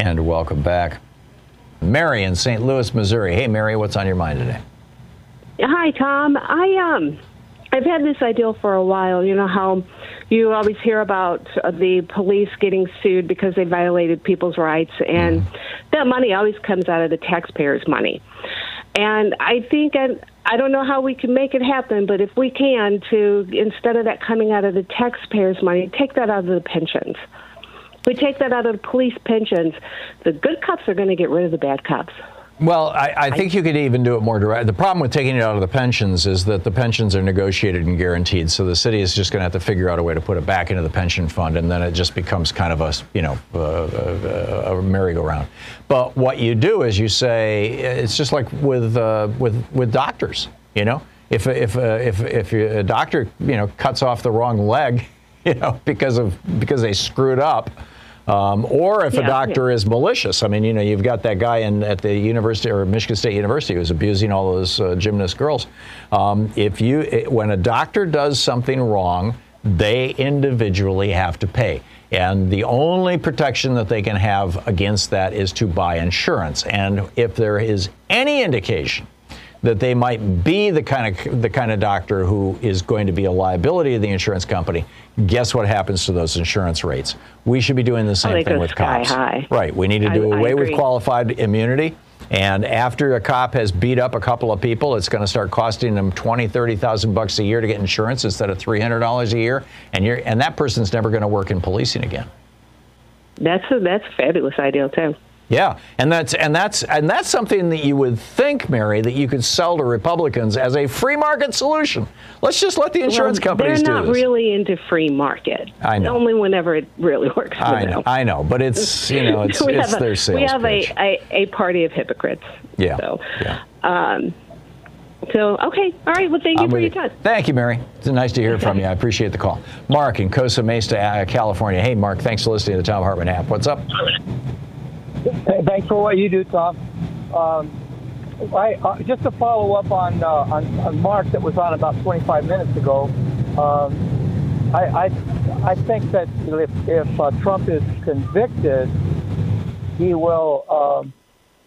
And welcome back. Mary in St. Louis, Missouri. Hey, Mary, what's on your mind today? Hi, Tom. I um, I've had this idea for a while. You know how you always hear about uh, the police getting sued because they violated people's rights, and that money always comes out of the taxpayers' money. And I think, and I don't know how we can make it happen, but if we can, to instead of that coming out of the taxpayers' money, take that out of the pensions. We take that out of the police pensions, the good cops are going to get rid of the bad cops. Well, I, I think you could even do it more direct. The problem with taking it out of the pensions is that the pensions are negotiated and guaranteed, so the city is just going to have to figure out a way to put it back into the pension fund, and then it just becomes kind of a you know a, a, a merry-go-round. But what you do is you say it's just like with uh, with with doctors, you know, if if uh, if if a doctor you know cuts off the wrong leg, you know, because of because they screwed up. Um, or if Yeah, a doctor is malicious. I mean, you know, you've got that guy in at the university or Michigan State University who's abusing all those uh, gymnast girls. Um, if you, it, when a doctor does something wrong, they individually have to pay. And the only protection that they can have against that is to buy insurance. And if there is any indication that they might be the kind of the kind of doctor who is going to be a liability to the insurance company, guess what happens to those insurance rates? We should be doing the oh, same they thing with cops. high. Right. We need to do I away with qualified immunity. And after a cop has beat up a couple of people, it's going to start costing them 20, 30,000 bucks a year to get insurance instead of $300 a year. And you're and that person's never going to work in policing again. That's a, that's a fabulous idea too. Yeah, and that's and that's and that's something that you would think, Mary, that you could sell to Republicans as a free market solution. Let's just let the insurance well, companies They're not really into free market. I know. Only whenever it really works for I them. know, I know, but it's you know it's, it's their sales we have a, a, a party of hypocrites. yeah, So, yeah. um, so okay, all right. Well, thank you I'm for your you. time. Thank you, Mary. It's nice to hear from you. I appreciate the call. Mark in Costa Mesa, uh, California. Hey, Mark. Thanks for listening to the Thom Hartmann app. What's up? Thanks for what you do, Tom. Um, I, uh, just to follow up on, uh, on on Mark that was on about 25 minutes ago. Um, I, I I think that if if uh, Trump is convicted, he will um,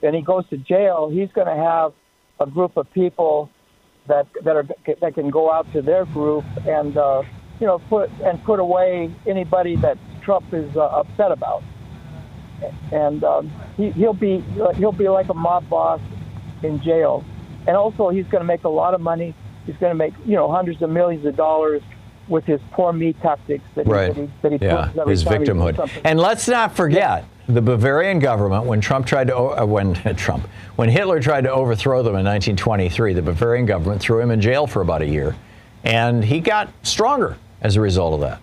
and he goes to jail. He's going to have a group of people that that are that can go out to their group and uh, you know put and put away anybody that Trump is uh, upset about and um, he, he'll be he'll be like a mob boss in jail, and also he's going to make a lot of money. He's going to make you know hundreds of millions of dollars with his poor me tactics that Right. he, that he, that he Yeah, every his victimhood. And let's not forget, the Bavarian government, when Trump tried to, uh, when Trump, when Hitler tried to overthrow them in 1923, the Bavarian government threw him in jail for about a year, and he got stronger as a result of that.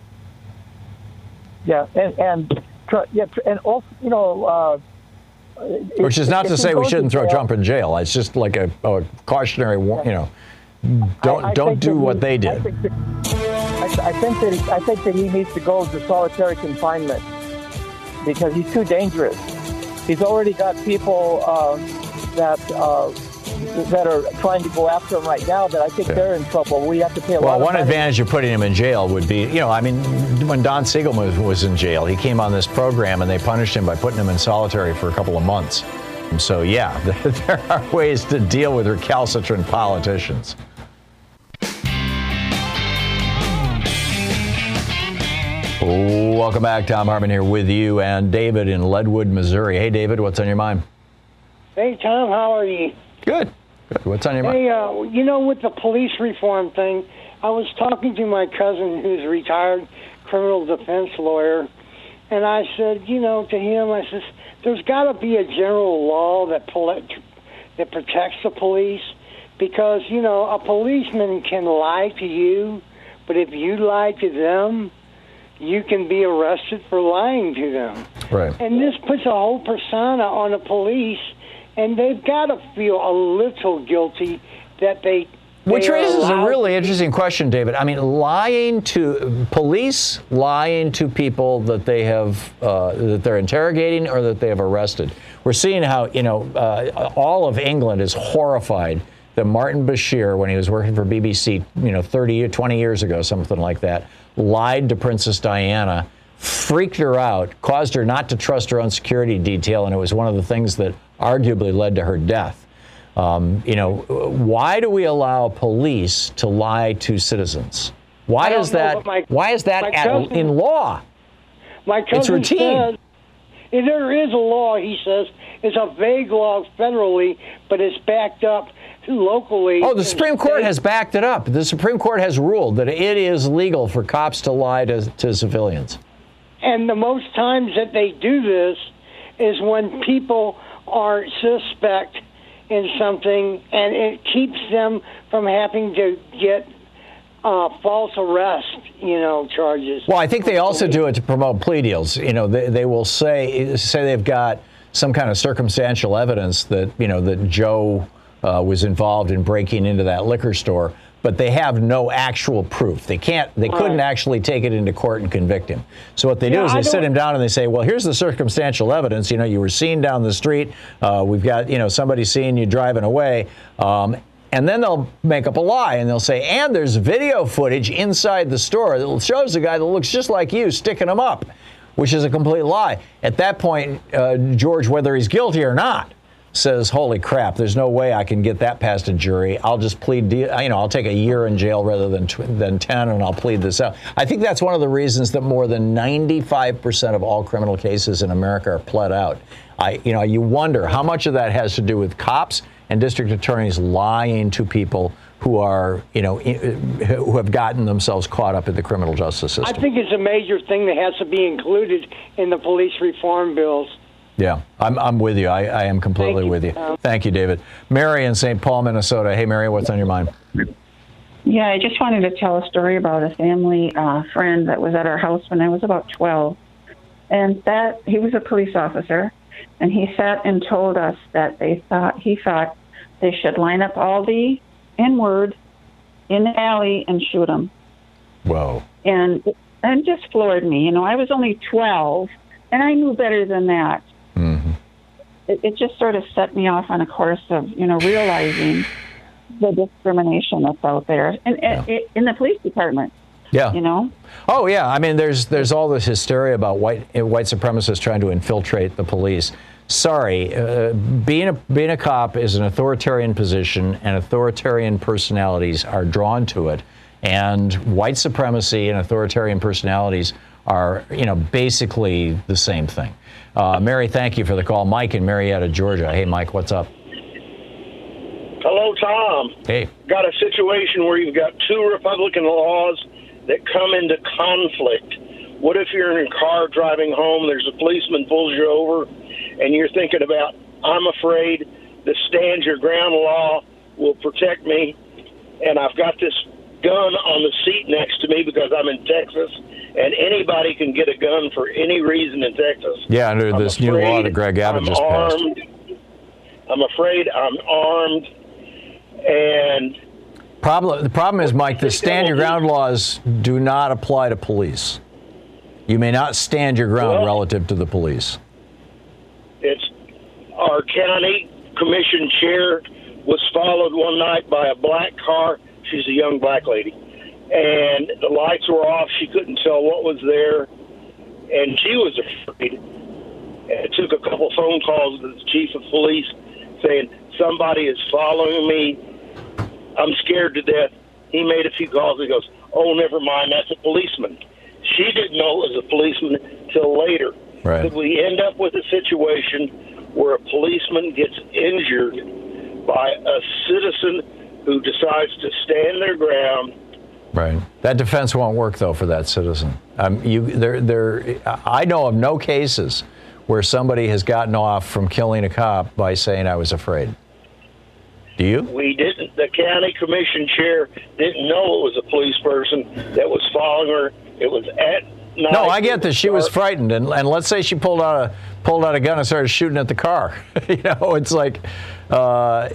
Yeah, and and tr- yeah, tr- and also, you know. Uh, Which is not to say we shouldn't throw jail- Trump in jail. It's just like a, a cautionary, war- you know, don't I- I don't do what he- they I did. think, that, I, I think that he, I think that he needs to go to solitary confinement because he's too dangerous. He's already got people uh, that uh, that are trying to go after him right now. That I think they're in trouble. We have to pay a Well, lot one of money. advantage of putting him in jail would be, you know, I mean, when Don Siegelman was, was in jail, he came on this program and they punished him by putting him in solitary for a couple of months. And So, yeah, there are ways to deal with recalcitrant politicians. Welcome back. Thom Hartmann here with you and David in Leadwood, Missouri. Hey, David, what's on your mind? Hey, Tom, how are you? Good. Good. What's on your mind? Hey, uh, you know, with the police reform thing, I was talking to my cousin who's a retired criminal defense lawyer, and I said, you know, to him, I says, there's got to be a general law that that protects the police because, you know, a policeman can lie to you, but if you lie to them, you can be arrested for lying to them. Right. And this puts a whole persona on the police, and they've got to feel a little guilty that they. Which they raises a really interesting question, David. I mean, lying to police, lying to people that they have uh, that they're interrogating or that they have arrested. We're seeing how you know uh, all of England is horrified that Martin Bashir, when he was working for BBC, you know, 30, or 20 years ago, something like that, lied to Princess Diana, freaked her out, caused her not to trust her own security detail, and it was one of the things that arguably led to her death. Um, you know, why do we allow police to lie to citizens? Why is that? my- why is that at, cousin- in law? My cousin It's routine. says if there is a law. He says it's a vague law federally, but it's backed up locally. Oh, the Supreme Court has backed it up. The Supreme Court has ruled that it is legal for cops to lie to, to civilians. And the most times that they do this is when people are suspect in something, and it keeps them from having to get uh, false arrest, you know, charges. Well, I think they also do it to promote plea deals. You know, they, they will say say they've got some kind of circumstantial evidence that you know that Joe uh, was involved in breaking into that liquor store, but they have no actual proof. They can't. They couldn't Right. actually take it into court and convict him. So what they do is I they sit him down and they say, "Well, here's the circumstantial evidence. You know, you were seen down the street. Uh, we've got you know somebody seeing you driving away." Um, and then they'll make up a lie and they'll say, and there's video footage inside the store that shows a guy that looks just like you sticking him up, which is a complete lie. At that point, uh, George, whether he's guilty or not, says, "Holy crap! There's no way I can get that past a jury. I'll just plead. De- you know, I'll take a year in jail rather than tw- than ten, and I'll plead this out." I think that's one of the reasons that more than 95 percent of all criminal cases in America are pled out. I, you know, you wonder how much of that has to do with cops and district attorneys lying to people who are, you know, who have gotten themselves caught up in the criminal justice system. I think it's a major thing that has to be included in the police reform bills. Yeah, I'm, I'm with you. I, I am completely you, with you. Tom. Thank you, David. Mary in St. Paul, Minnesota. Hey, Mary, what's on your mind? Yeah, I just wanted to tell a story about a family uh, friend that was at our house when I was about 12. And that he was a police officer, and he sat and told us that they thought he thought they should line up all the N word in the alley and shoot them. Whoa. And and just floored me. You know, I was only 12, and I knew better than that. It, it just sort of set me off on a course of, you know, realizing the discrimination that's out there, and, and in the police department. Yeah. You know? Oh yeah, I mean, there's there's all this hysteria about white white supremacists trying to infiltrate the police. Sorry, uh, being a being a cop is an authoritarian position, and authoritarian personalities are drawn to it. And white supremacy and authoritarian personalities are, you know, basically the same thing. Uh, Mary, thank you for the call. Mike in Marietta, Georgia. Hey, Mike, what's up? Hello, Tom. Hey. Got a situation where you've got two Republican laws that come into conflict. What if you're in a car driving home, there's a policeman pulls you over, and you're thinking about, I'm afraid the stand your ground law will protect me, and I've got this gun on the seat next to me because I'm in Texas, and anybody can get a gun for any reason in Texas. Yeah, under I'm this new law that Greg Abbott I'm just passed. armed. I'm afraid I'm armed, and Problem, the problem is, Mike, the stand your ground laws do not apply to police. You may not stand your ground Well- relative to the police. it's our county commission chair was followed one night by a black car. She's a young black lady, and the lights were off. She couldn't tell what was there, and she was afraid. And it took a couple phone calls to the chief of police saying somebody is following me. I'm scared to death. He made a few calls. He goes, "Oh, never mind. That's a policeman." She didn't know it was a policeman till later. Right. Could we end up with a situation where a policeman gets injured by a citizen who decides to stand their ground? Right. That defense won't work though for that citizen. Um, you, there, there. I know of no cases where somebody has gotten off from killing a cop by saying I was afraid. Do you? We didn't. The county commission chair didn't know it was a police person that was following her. It was at night. No, I get that she was frightened, and, and let's say she pulled out a pulled out a gun and started shooting at the car. you know, it's like uh,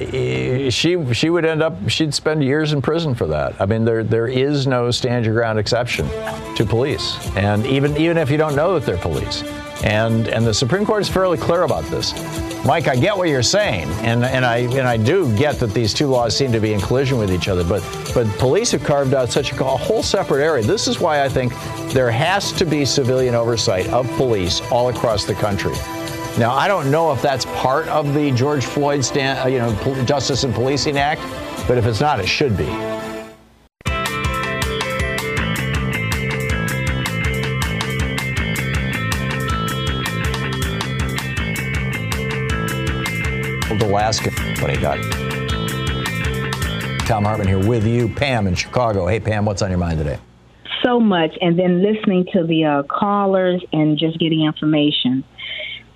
she she would end up she'd spend years in prison for that. I mean, there there is no stand your ground exception to police, and even even if you don't know that they're police, and and the Supreme Court is fairly clear about this. Mike, I get what you're saying, and, and I and I do get that these two laws seem to be in collision with each other. But but police have carved out such a, a whole separate area. This is why I think there has to be civilian oversight of police all across the country. Now I don't know if that's part of the George Floyd stand, uh, you know, Justice and Policing Act, but if it's not, it should be. Alaska when he got. Thom Hartmann here with you, Pam in Chicago. Hey, Pam, what's on your mind today? so much and then listening to the uh, callers and just getting information.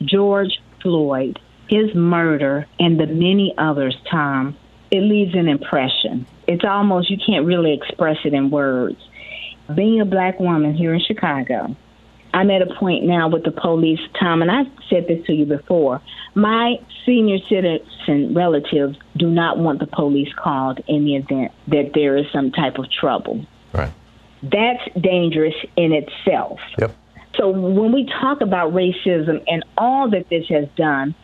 George Floyd, his murder, and the many others, Tom, it leaves an impression. It's almost, you can't really express it in words. Being a black woman here in Chicago, I'm at a point now with the police, Tom, and I've said this to you before. My senior citizen relatives do not want the police called in the event that there is some type of trouble. Right. That's dangerous in itself. Yep. So when we talk about racism and all that this has done,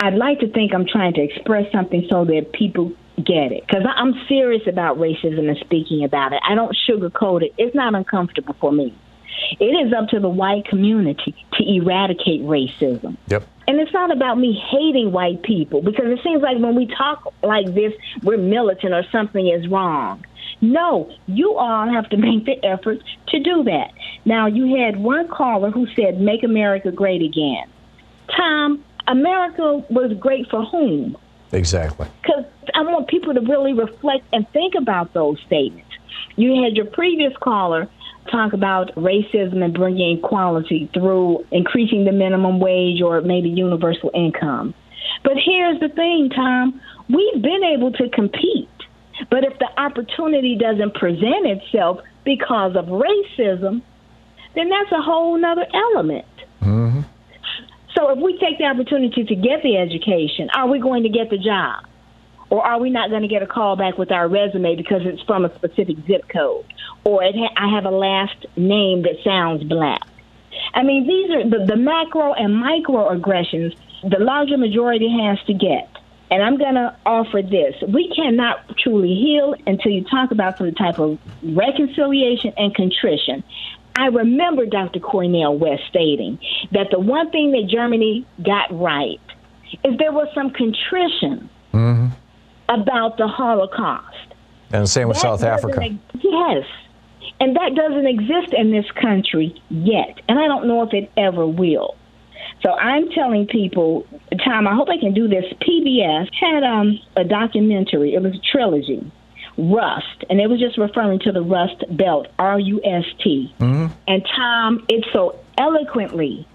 I'd like to think I'm trying to express something so that people get it. Because I'm serious about racism and speaking about it. I don't sugarcoat it. It's not uncomfortable for me. It is up to the white community to eradicate racism. Yep. And it's not about me hating white people because it seems like when we talk like this, we're militant or something is wrong. No, you all have to make the effort to do that. Now, you had one caller who said, Make America Great Again. Tom, America was great for whom? Exactly. Because I want people to really reflect and think about those statements. You had your previous caller talk about racism and bringing equality through increasing the minimum wage or maybe universal income. But here's the thing, Tom. We've been able to compete. But if the opportunity doesn't present itself because of racism, then that's a whole nother element. Mm-hmm. So if we take the opportunity to get the education, are we going to get the job? Or are we not going to get a call back with our resume because it's from a specific zip code? Or ha- I have a last name that sounds black. I mean, these are the, the macro and micro aggressions the larger majority has to get. And I'm going to offer this. We cannot truly heal until you talk about some type of reconciliation and contrition. I remember Dr. Cornel West stating that the one thing that Germany got right is there was some contrition Mm-hmm. About the Holocaust. And the same with That South Africa. ex- yes. And that doesn't exist in this country yet. And I don't know if it ever will. So I'm telling people, Tom, I hope I can do this. PBS had um, a documentary, it was a trilogy, rust, and it was just referring to the Rust Belt, R U S T. Mm-hmm. And Tom, it so eloquently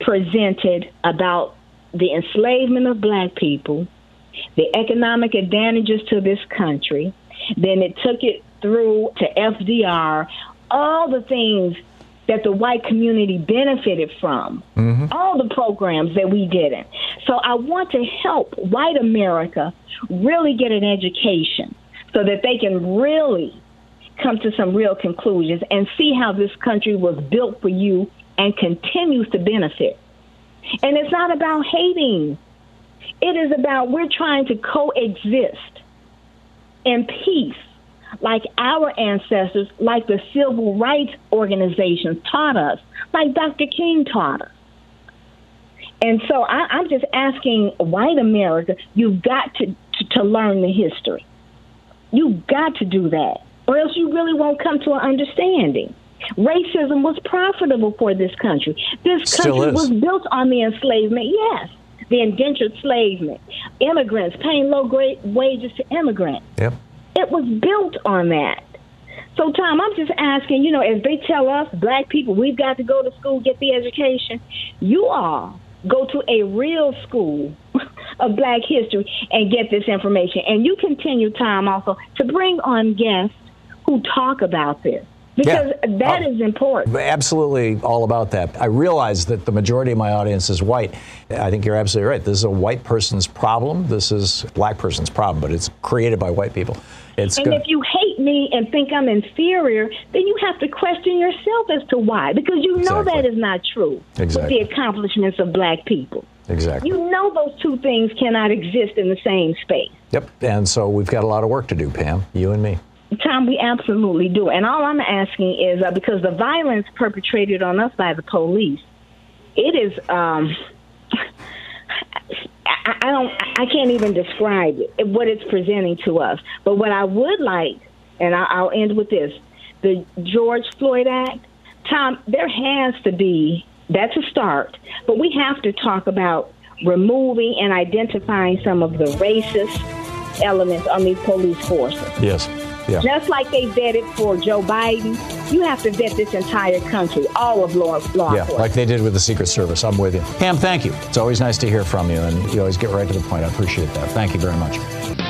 presented about the enslavement of black people, the economic advantages to this country. Then it took it through to FDR, all the things that the white community benefited from, mm-hmm. all the programs that we didn't. So I want to help white America really get an education so that they can really come to some real conclusions and see how this country was built for you and continues to benefit. And it's not about hating. It is about we're trying to coexist in peace, like our ancestors, like the civil rights organizations taught us, like Dr. King taught us. And so I, I'm just asking white America, you've got to, to, to learn the history. You've got to do that, or else you really won't come to an understanding. Racism was profitable for this country. This country was built on the enslavement, yes, the indentured enslavement, immigrants paying low grade wages to immigrants. Yep. It was built on that. So, Thom, I'm just asking, you know, as they tell us, black people, we've got to go to school, get the education, you all go to a real school of black history and get this information. And you continue, Thom, also to bring on guests who talk about this because that uh, is important. Absolutely all about that. I realize that the majority of my audience is white. I think you're absolutely right. This is a white person's problem. This is a black person's problem, but it's created by white people. It's and good. if you hate me and think I'm inferior, then you have to question yourself as to why, because you know Exactly. that is not true Exactly. with the accomplishments of black people. Exactly. You know those two things cannot exist in the same space. Yep. And so we've got a lot of work to do, Pam, you and me. Thom, we absolutely do. And all I'm asking is uh, because the violence perpetrated on us by the police, it is. Um, I, don't. I can't even describe it. What it's presenting to us. But what I would like, and I, I'll end with this: the George Floyd Act. Thom, there has to be. That's a start, but we have to talk about removing and identifying some of the racist elements on these police forces. Yes. Yeah. Just like they vetted for Joe Biden, you have to vet this entire country, all of law, law Yeah, like they did with the Secret Service. I'm with you. Pam, thank you. It's always nice to hear from you, and you always get right to the point. I appreciate that. Thank you very much.